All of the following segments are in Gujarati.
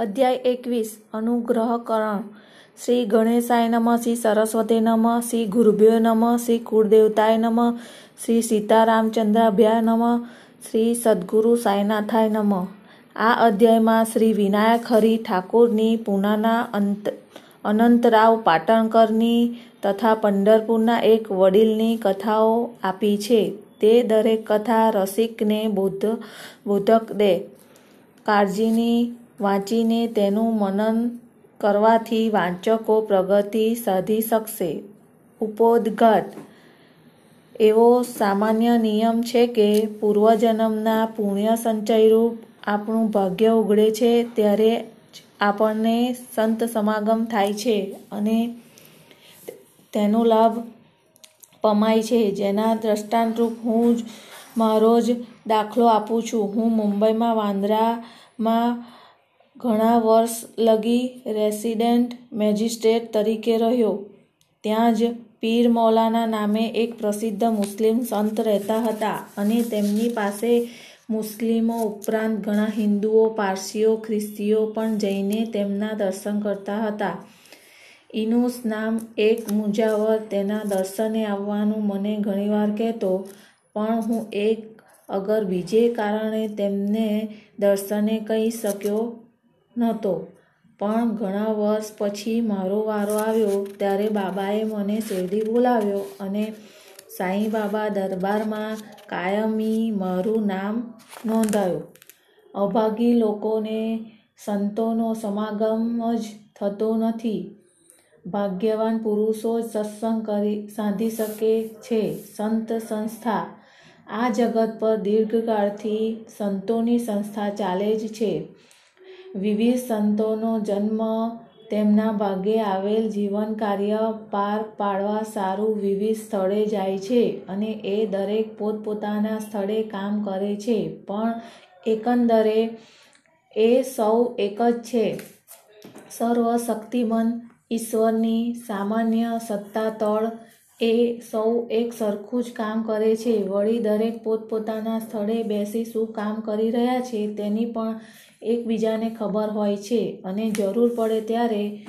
અધ્યાય એકવીસ, અનુગ્રહકરણ. શ્રી ગણેશાય નમઃ, શ્રી સરસ્વતી નમઃ, શ્રી ગુરુભ્યો નમઃ, શ્રી કુળદેવતાય નમઃ, શ્રી સીતારામચંદ્રાભ્યાય નમઃ, શ્રી સદ્ગુરુ સાંઈનાથાય નમઃ. આ અધ્યાયમાં શ્રી વિનાયક હરિ ઠાકોરની પૂનાના અંત, અનંતરાવ પાટણકરની તથા પંઢરપુરના એક વડીલની કથાઓ આપી છે. તે દરેક કથા રસિકને બોધ બોધક દે. કાળજીની વાંચીને તેનું મનન કરવાથી વાંચકો પ્રગતિ સાધી શકશે. ઉપોદઘાત. એવો સામાન્ય નિયમ છે કે પૂર્વજન્મના પુણ્ય સંચયરૂપ આપણું ભાગ્ય ઉઘડે છે ત્યારે આપણને સંત સમાગમ થાય છે અને તેનો લાભ પમાય છે. જેના દ્રષ્ટાંતરૂપ હું જ મારો જ દાખલો આપું છું. હું મુંબઈમાં વાંદરામાં ઘણા વર્ષ લગી રેસિડેન્ટ મેજિસ્ટ્રેટ તરીકે રહ્યો. ત્યાં જ પીર મૌલાના નામે એક પ્રસિદ્ધ મુસ્લિમ સંત રહેતા હતા અને તેમની પાસે મુસ્લિમો ઉપરાંત ઘણા હિન્દુઓ, પારસીઓ, ખ્રિસ્તીઓ પણ જઈને તેમના દર્શન કરતા હતા. ઇનુસ નામ એક મુજાવર તેના દર્શને આવવાનું મને ઘણીવાર કહેતો, પણ હું એક અગર બીજે કારણે તેમને દર્શને કહી શક્યો નહોતો. પણ ઘણા વર્ષ પછી મારો વારો આવ્યો ત્યારે બાબાએ મને શેરડી બોલાવ્યો અને સાંઈ બાબા દરબારમાં કાયમી મારું નામ નોંધાયું. અભાગી લોકોને સંતોનો સમાગમ જ થતો નથી. ભાગ્યવાન પુરુષો જ સત્સંગ કરી સાંધી શકે છે. સંત સંસ્થા. આ જગત પર દીર્ઘકાળથી સંતોની સંસ્થા ચાલે જ છે. વિવિધ સંતોનો જન્મ તેમના ભાગે આવેલ જીવન કાર્ય પાર પાડવા સારું વિવિધ સ્થળે જાય છે અને એ દરેક પોતપોતાના સ્થળે કામ કરે છે. પણ એકંદરે એ સૌ એક જ છે. સર્વશક્તિમંત ઈશ્વરની સામાન્ય સત્તા તળ એ સૌ એક સરખું જ કામ કરે છે. વળી દરેક પોતપોતાના સ્થળે બેસી શું કામ કરી રહ્યા છે તેની પણ એકબીજાને ખબર હોય છે અને જરૂર પડે ત્યારે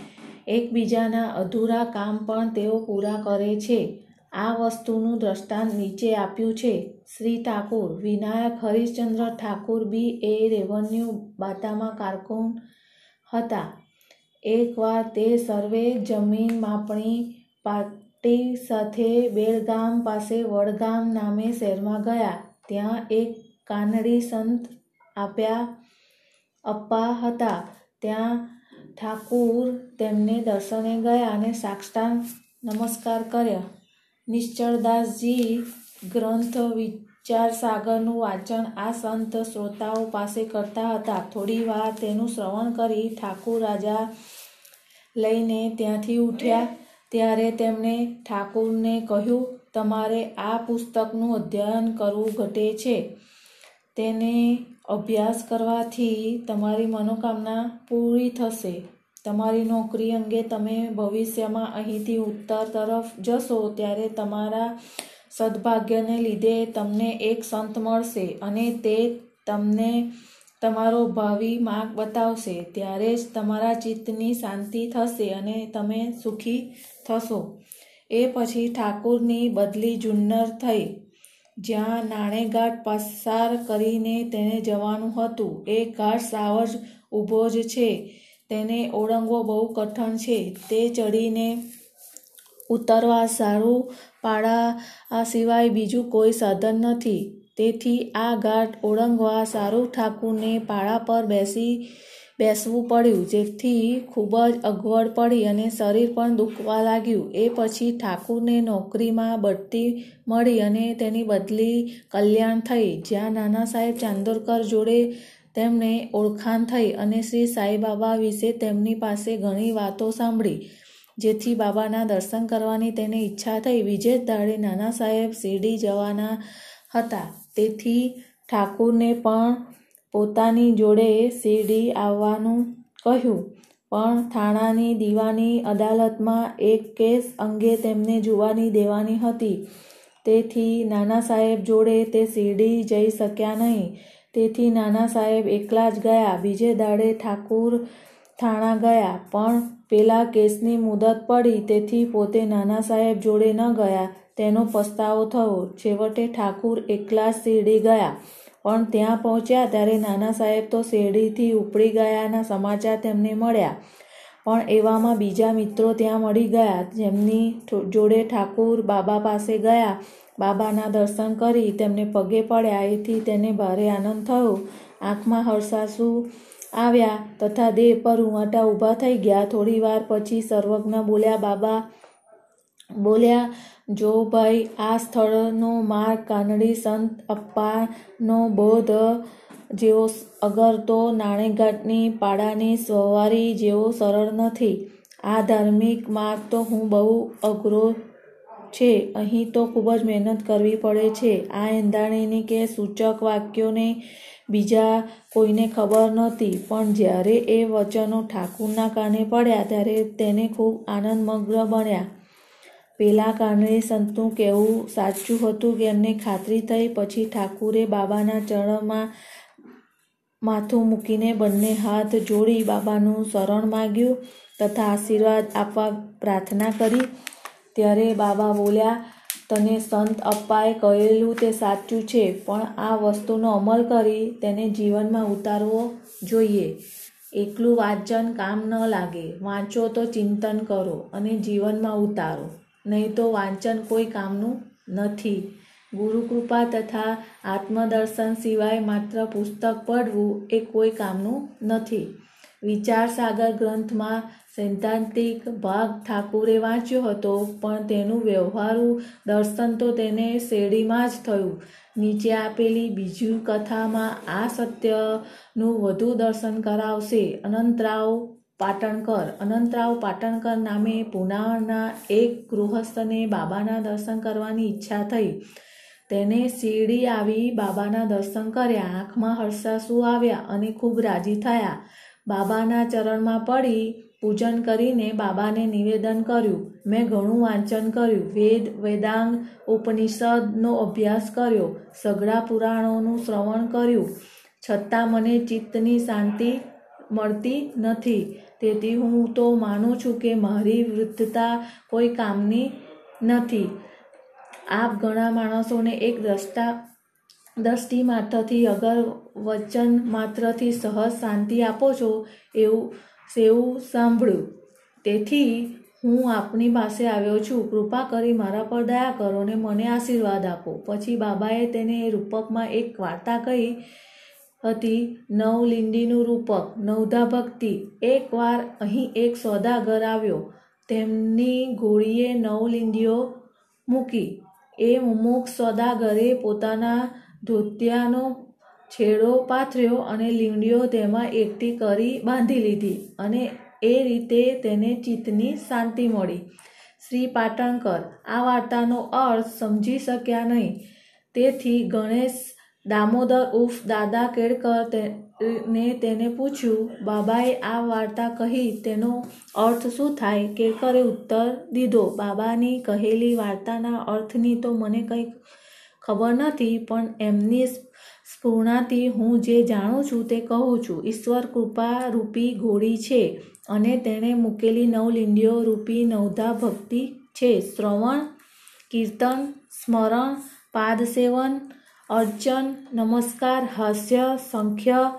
એકબીજાના અધૂરા કામ પણ તેઓ પૂરા કરે છે. આ વસ્તુનું દ્રષ્ટાંત નીચે આપ્યું છે. Shri Thakur, Vinayak Harishchandra Thakur B A revenue બાતામાં કારકુન હતા. એકવાર તે સર્વે જમીન માપણી પાર્ટી સાથે બેળગામ પાસે વડગામ નામે શહેરમાં ગયા. ત્યાં એક કાનડી સંત આપ્યા અપ્પા હતા. ત્યાં ઠાકુર તેમને દર્શને ગયા અને સાક્ષાત નમસ્કાર કર્યા. નિશ્ચળદાસજી ગ્રંથ વિચાર સાગરનું વાંચન આ સંત શ્રોતાઓ પાસે કરતા હતા. થોડી વાર તેનું શ્રવણ કરી ઠાકુર રાજા લઈને ત્યાંથી ઉઠ્યા. ત્યારે તેમણે ઠાકુરને કહ્યું, તમારે આ પુસ્તકનું અધ્યયન કરવું ઘટે છે. તેને અભ્યાસ કરવાથી તમારી મનોકામના પૂરી થશે. તમારી નોકરી અંગે તમે ભવિષ્યમાં અહીંથી ઉત્તર તરફ જશો ત્યારે તમારા સદભાગ્યને લીધે તમને એક સંત મળશે અને તે તમને તમારો ભાવિ માર્ગ બતાવશે. ત્યારે જ તમારા ચિત્તની શાંતિ થશે અને તમે સુખી થશો. એ પછી ઠાકુરની બદલી જુન્નર થઈ. જ્યાં નાણેઘાટ પસાર કરીને તેને જવાનું હતું. એ ઘાટ સાવ જ ઊભો જ છે. તેને ઓળંગવો બહુ કઠણ છે. તે ચડીને ઉતરવા સારું પાડા સિવાય બીજું કોઈ સાધન નથી. તેથી આ ઘાટ ઓળંગવા સારું ઠાકુરને પાડા પર બેસી બેસવું પડ્યું, જેથી ખૂબ જ અગવડ પડી અને શરીર પણ દુખવા લાગ્યું. એ પછી ઠાકુરને નોકરીમાં બઢતી મળી અને તેની બદલી કલ્યાણ થઈ. જ્યાં નાના સાહેબ ચાંદોરકર જોડે તેમને ઓળખાણ થઈ અને શ્રી સાઈબાબા વિશે તેમની પાસે ઘણી વાતો સાંભળી, જેથી બાબાના દર્શન કરવાની તેને ઈચ્છા થઈ. વિજય દાડે નાના સાહેબ શિરડી જવાના હતા, તેથી ઠાકુરને પણ પોતાની જોડે શિરડી આવવાનું કહ્યું. પણ થાણાની દીવાની અદાલતમાં એક કેસ અંગે તેમને જુવાની દેવાની હતી. તેથી નાના સાહેબ જોડે તે શિરડી જઈ શક્યા નહીં. તેથી નાના સાહેબ એકલા જ ગયા. બીજે દાડે ઠાકુર થાણા ગયા. પણ પેલા કેસની મુદત પડી. તેથી પોતે નાના સાહેબ જોડે ન ગયા. તેનો પસ્તાવો થયો. છેવટે ઠાકુર એકલા શિરડી ગયા. પણ ત્યાં પહોંચ્યા ત્યારે નાના સાહેબ તો શેરડીથી ઉપડી ગયાના સમાચાર તેમને મળ્યા. પણ એવામાં બીજા મિત્રો ત્યાં મળી ગયા. જેમની જોડે ઠાકુર બાબા પાસે ગયા. બાબાના દર્શન કરી તેમને પગે પડ્યા. એથી તેને ભારે આનંદ થયો. આંખમાં હર્ષાસુ આવ્યા તથા દેહ પર રૂંવાટા ઊભા થઈ ગયા. થોડી વાર પછી સર્વજ્ઞ બોલ્યા, બાબા બોલ્યા, જો ભાઈ, આ સ્થળનો માર્ગ કાનડી સંત અપ્પાનો બોધ જેવો અગર તો નાણેઘાટની પાડાની સવારી જેવો સરળ નથી. આ ધાર્મિક માર્ગ તો હું બહુ અઘરો છે. અહીં તો ખૂબ જ મહેનત કરવી પડે છે. આ એંધાણીની કે સૂચક વાક્યોને બીજા કોઈને ખબર નહોતી પણ જ્યારે એ વચનો ઠાકુરના કાને પડ્યા, ત્યારે તેને ખૂબ આનંદમગ્ન બન્યા. પેલા કારણે સંતનું કહેવું સાચું હતું કે એમને ખાતરી થઈ, પછી ઠાકુરે બાબાના ચરણમાં માથું મૂકીને બંને હાથ જોડી બાબાનું શરણ માગ્યું તથા આશીર્વાદ આપવા પ્રાર્થના કરી. ત્યારે બાબા બોલ્યા, તને સંત અપ્પાએ કહેલું તે સાચું છે, પણ આ વસ્તુનો અમલ કરી તેને જીવનમાં ઉતારવો જોઈએ. એકલું વાંચન કામ ન લાગે. વાંચો તો ચિંતન કરો અને જીવનમાં ઉતારો. નહીં તો વાંચન કોઈ કામનું નથી. ગુરુકૃપા તથા આત્મદર્શન સિવાય માત્ર પુસ્તક પઢવું એ કોઈ કામનું નથી. વિચારસાગર ગ્રંથમાં સૈદ્ધાંતિક ભાગ ઠાકુરે વાંચ્યો હતો, પણ તેનું વ્યવહારુ દર્શન તો તેને શેરડીમાં જ થયું. નીચે આપેલી બીજી કથામાં આ સત્યનું વધુ દર્શન કરાવશે. અનંતરાવ પાટણકર, અનંતરાવ પાટણકર નામે પુનાના એક ગૃહસ્થને બાબાના દર્શન કરવાની ઈચ્છા થઈ. તેને શીરડી આવી બાબાના દર્શન કર્યા, આંખમાં હર્ષાસુ આવ્યા અને ખૂબ રાજી થયા. બાબાના ચરણમાં પડી પૂજન કરીને બાબાને નિવેદન કર્યું. મેં ઘણું વાંચન કર્યું. વેદ, વેદાંગ ઉપનિષદનો અભ્યાસ કર્યો. સઘળા પુરાણોનું શ્રવણ કર્યું. છતાં મને ચિત્તની શાંતિ મળતી નથી. તેથી હું તો માનું છું કે મારી વૃદ્ધતા કોઈ કામની નથી. આપ ઘણા માણસોને એક દ્રષ્ટા દ્રષ્ટિ માત્રથી અગર વચન માત્રથી સહજ શાંતિ આપો છો એવું, સેવું સાંભળ્યું. તેથી હું આપની પાસે આવ્યો છું. કૃપા કરી મારા પર દયા કરો ને મને આશીર્વાદ આપો. પછી બાબાએ તેને રૂપકમાં એક વાર્તા કહી હતી. નવલિંડીનું રૂપક, નવધા ભક્તિ. એકવાર અહીં એક સોદાગર આવ્યો. તેમની ઘોડીએ નવલિંડીઓ મૂકી. એ મુમુક્ષ સોદાગરે પોતાના ધોતિયાનો છેડો પાથર્યો અને લીંડીઓ તેમાં એકઠી કરી બાંધી લીધી અને એ રીતે તેને ચિત્તની શાંતિ મળી. શ્રી પાટણકર આ વાર્તાનો અર્થ સમજી શક્યા નહીં. તેથી ગણેશ દામોદર ઉર્ફ દાદા કેળકર ને તેને પૂછ્યું, બાબાએ આ વાર્તા કહી, તેનો અર્થ શું થાય? કેળકરે ઉત્તર દીધો, બાબાની કહેલી વાર્તાના અર્થની તો મને કંઈ ખબર નથી, પણ એમની સ્ફૂર્ણાથી હું જે જાણું છું તે કહું છું. ઈશ્વર કૃપા રૂપી ઘોડી છે અને તેણે મૂકેલી નવલિંડીઓ રૂપી નવધા ભક્તિ છે. શ્રવણ, કીર્તન, સ્મરણ, પાદસેવન અર્ચન, નમસ્કાર, હાસ્ય, સંખ્ય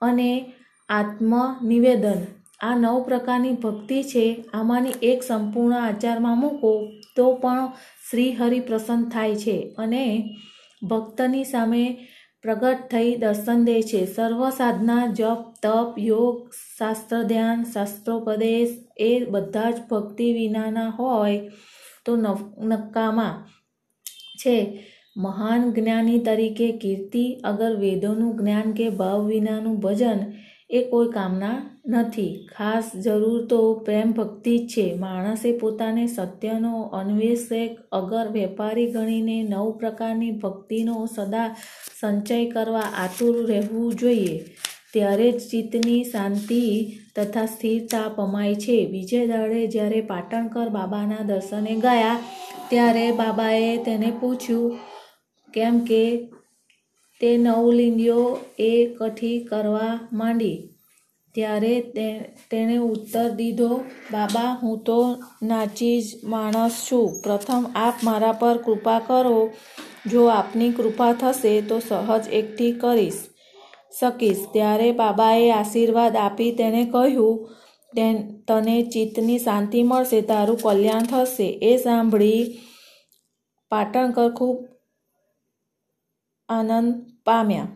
અને આત્મનિવેદન. આ નવ પ્રકારની ભક્તિ છે. આમાંની એક સંપૂર્ણ આચારમાં મૂકો તો પણ શ્રી હરિ પ્રસન્ન થાય છે અને ભક્તની સામે પ્રગટ થઈ દર્શન દે છે. સર્વ સાધના, જપ, તપ, યોગ, શાસ્ત્ર, ધ્યાન, શાસ્ત્રોપદેશ એ બધા જ ભક્તિ વિનાના હોય તો નકામા છે. મહાન જ્ઞાની તરીકે કીર્તિ, અગર વેદોનું જ્ઞાન કે ભાવ વિનાનું ભજન, એ કોઈ કામના નથી. ખાસ જરૂર તો પ્રેમ ભક્તિ જ છે. માણસે પોતાને સત્યનો અન્વેષક, અગર વેપારી ગણીને નવ પ્રકારની ભક્તિનો સદા સંચય કરવા આતુર રહેવું જોઈએ. ત્યારે જ ચિત્તની શાંતિ તથા સ્થિરતા પમાય છે. બીજે દાડે જ્યારે પાટણકર બાબાના દર્શને ગયા, ત્યારે બાબાએ તેને પૂછ્યું કેમ કે તે નવલિંગીઓ એ કઠી કરવા માંડી. ત્યારે તેણે ઉત્તર દીધો, બાબા, હું તો નાચી જ માણસ છું. પ્રથમ આપ મારા પર કૃપા કરો. જો આપની કૃપા થશે, તો સહજ એકઠી કરીશ, શકીશ. ત્યારે બાબાએ આશીર્વાદ આપી તેને કહ્યું તને ચિત્તની શાંતિ મળશે, તારું કલ્યાણ થશે. એ સાંભળી પાટણકર ખૂબ આનંદ પામ્યા.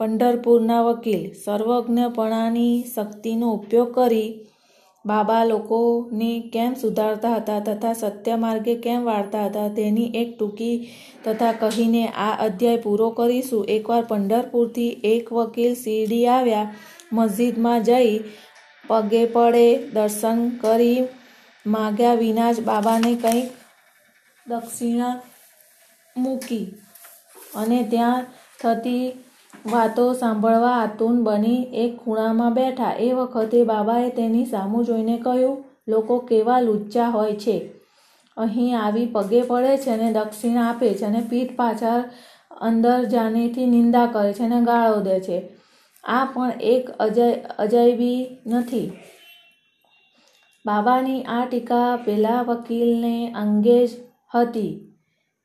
પંઢરપુરના વકીલ સર્વજ્ઞપણાની શક્તિનો ઉપયોગ કરી બાબા લોકોને કેમ સુધારતા હતા તથા સત્ય માર્ગે કેમ વાળતા હતા તેની એક ટૂંકી તથા કહીને આ અધ્યાય પૂરો કરીશું. એકવાર પંઢરપુરથી એક વકીલ શિરડી આવ્યા મસ્જિદમાં જઈ પગે પડે દર્શન કરી માગ્યા વિના જ બાબાને કંઈક દક્ષિણા મૂકી. અને ત્યાં થતી વાતો સાંભળવા આતુન બની એક ખૂણામાં બેઠા. એ વખતે બાબાએ તેની સામું જોઈને કહ્યું, લોકો કેવા લુચ્ચા હોય છે. અહીં આવી પગે પડે છે અને દક્ષિણા આપે છે અને પીઠ પાછળ અંદર જાનેથી નિંદા કરે છે અને ગાળો દે છે. આ પણ એક અજય, અજાયબી નથી. બાબાની આ ટીકા પેલા વકીલને અંગે જ હતી.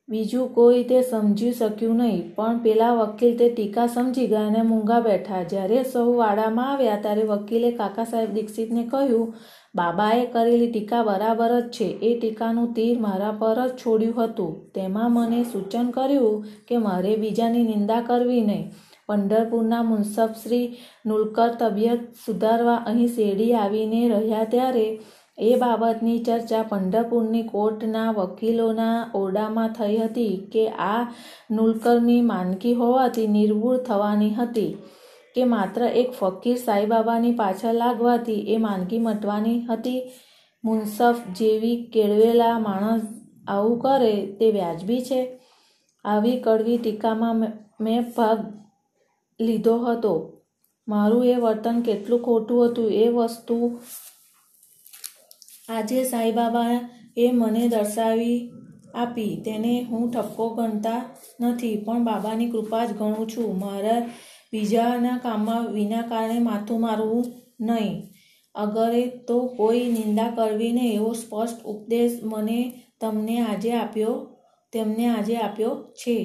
બીજું કોઈ તે સમજી શક્યું નહીં, પણ પેલા વકીલ તે ટીકા સમજી ગયા અને મૂંગા બેઠા. જ્યારે સૌ વાડામાં આવ્યા ત્યારે વકીલે કાકા સાહેબ દીક્ષિતને કહ્યું, બાબાએ કરેલી ટીકા બરાબર જ છે. એ ટીકાનું તીર મારા પર જ છોડ્યું હતું. તેમાં મને સૂચન કર્યું કે મારે બીજાની નિંદા કરવી નહીં. પંઢરપુરના મુનસફ શ્રી નુલકર તબિયત સુધારવા અહીં શેરડી આવીને રહ્યા ત્યારે એ બાબતની ચર્ચા પંઢરપુરની કોર્ટના વકીલોના ઓરડામાં થઈ હતી કે આ નુલકરની માનકી હોવાથી નિર્ભૂળ થવાની હતી કે માત્ર એક ફકીર સાંઈબાબાની પાછળ લાગવાથી એ માનકી મટવાની હતી. મુનસફ જેવી કેળવેલા માણસ આવું કરે તે વ્યાજબી છે. આવી કડવી ટીકામાં મેં ભાગ લીધો હતો. મારું એ વર્તન કેટલું ખોટું હતું એ વસ્તુ આજે સાંઈબાબાએ મને દર્શાવી આપી. તેને હું ઠપકો ગણતા નથી, પણ બાબાની કૃપા જ ગણું છું. મારા બીજાના કામમાં વિના કારણે માથું મારવું નહીં. અગરે તો કોઈ નિંદા કરવી નહીં. એવો સ્પષ્ટ ઉપદેશ મને તમને આજે આપ્યો, તેમને આજે આપ્યો છે.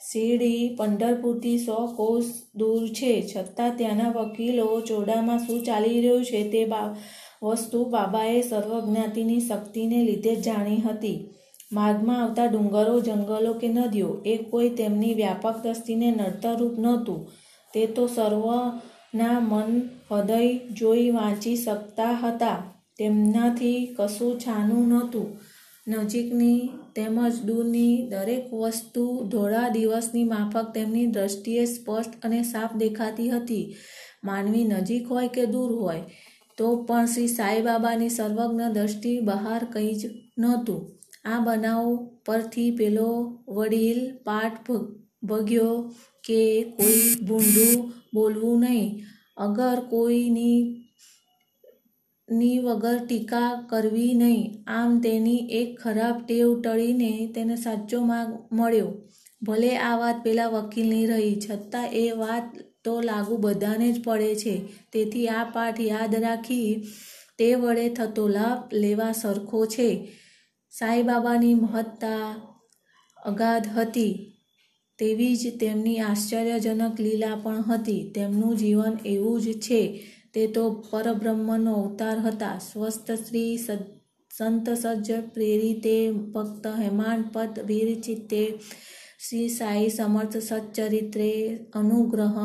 શિરડી પંઢરપુરથી સો કોસ દૂર છે. છતાં ત્યાંના વકીલો ચોડામાં શું ચાલી રહ્યું છે તે બા વસ્તુ બાબાએ સર્વજ્ઞાતિની શક્તિને લીધે જાણી હતી. માર્ગમાં આવતા ડુંગરો, જંગલો કે નદીઓ, એ કોઈ તેમની વ્યાપક દ્રષ્ટિને નડતરરૂપ નહોતું. તે તો સર્વના મન, હૃદય જોઈ વાંચી શકતા હતા. તેમનાથી કશું છાનું નહોતું. નજીકની તેમજ દૂરની દરેક વસ્તુ ધોળા દિવસની માફક તેમની દ્રષ્ટિએ સ્પષ્ટ અને સાફ દેખાતી હતી. માનવી નજીક હોય કે દૂર હોય તો પણ શ્રી સાંઈબાબાની સર્વજ્ઞ દ્રષ્ટિ બહાર કંઈ જ નહોતું. આ બનાવ પરથી પેલો વડીલ પાઠ ભગ્યો કે કોઈ ભૂંડું બોલવું નહીં. અગર કોઈની, ની વગર ટીકા કરવી નહીં, આમ તેની એક ખરાબ ટેવ ટળીને તેને સાચો માર્ગ મળ્યો. ભલે આ વાત પેલા વકીલની રહી, છતાં એ વાત તો લાગુ બધાને જ પડે છે. તેથી આ પાઠ યાદ રાખી તે વડે થતો લાભ લેવા સરખો છે. સાંઈબાબાની મહત્તા અગાધ હતી તેવી જ તેમની આશ્ચર્યજનક લીલા પણ હતી. તેમનું જીવન એવું જ છે. તે તો પરબ્રહ્મનો અવતાર હતા. સ્વસ્થ શ્રી સંત સજ્જ પ્રેરિતે, ભક્ત હેમાંડ પદ વીર શ્રી સાઈ સમર્થ સચ્ચરિત્રે અનુગ્રહ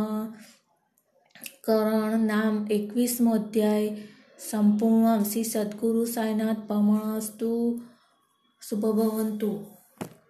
કરણ નામ એકવીસમો અધ્યાય સંપૂર્ણ શ્રી સદગુરુ સાઈનાથ પમણસ્તુ શુભભવંતુ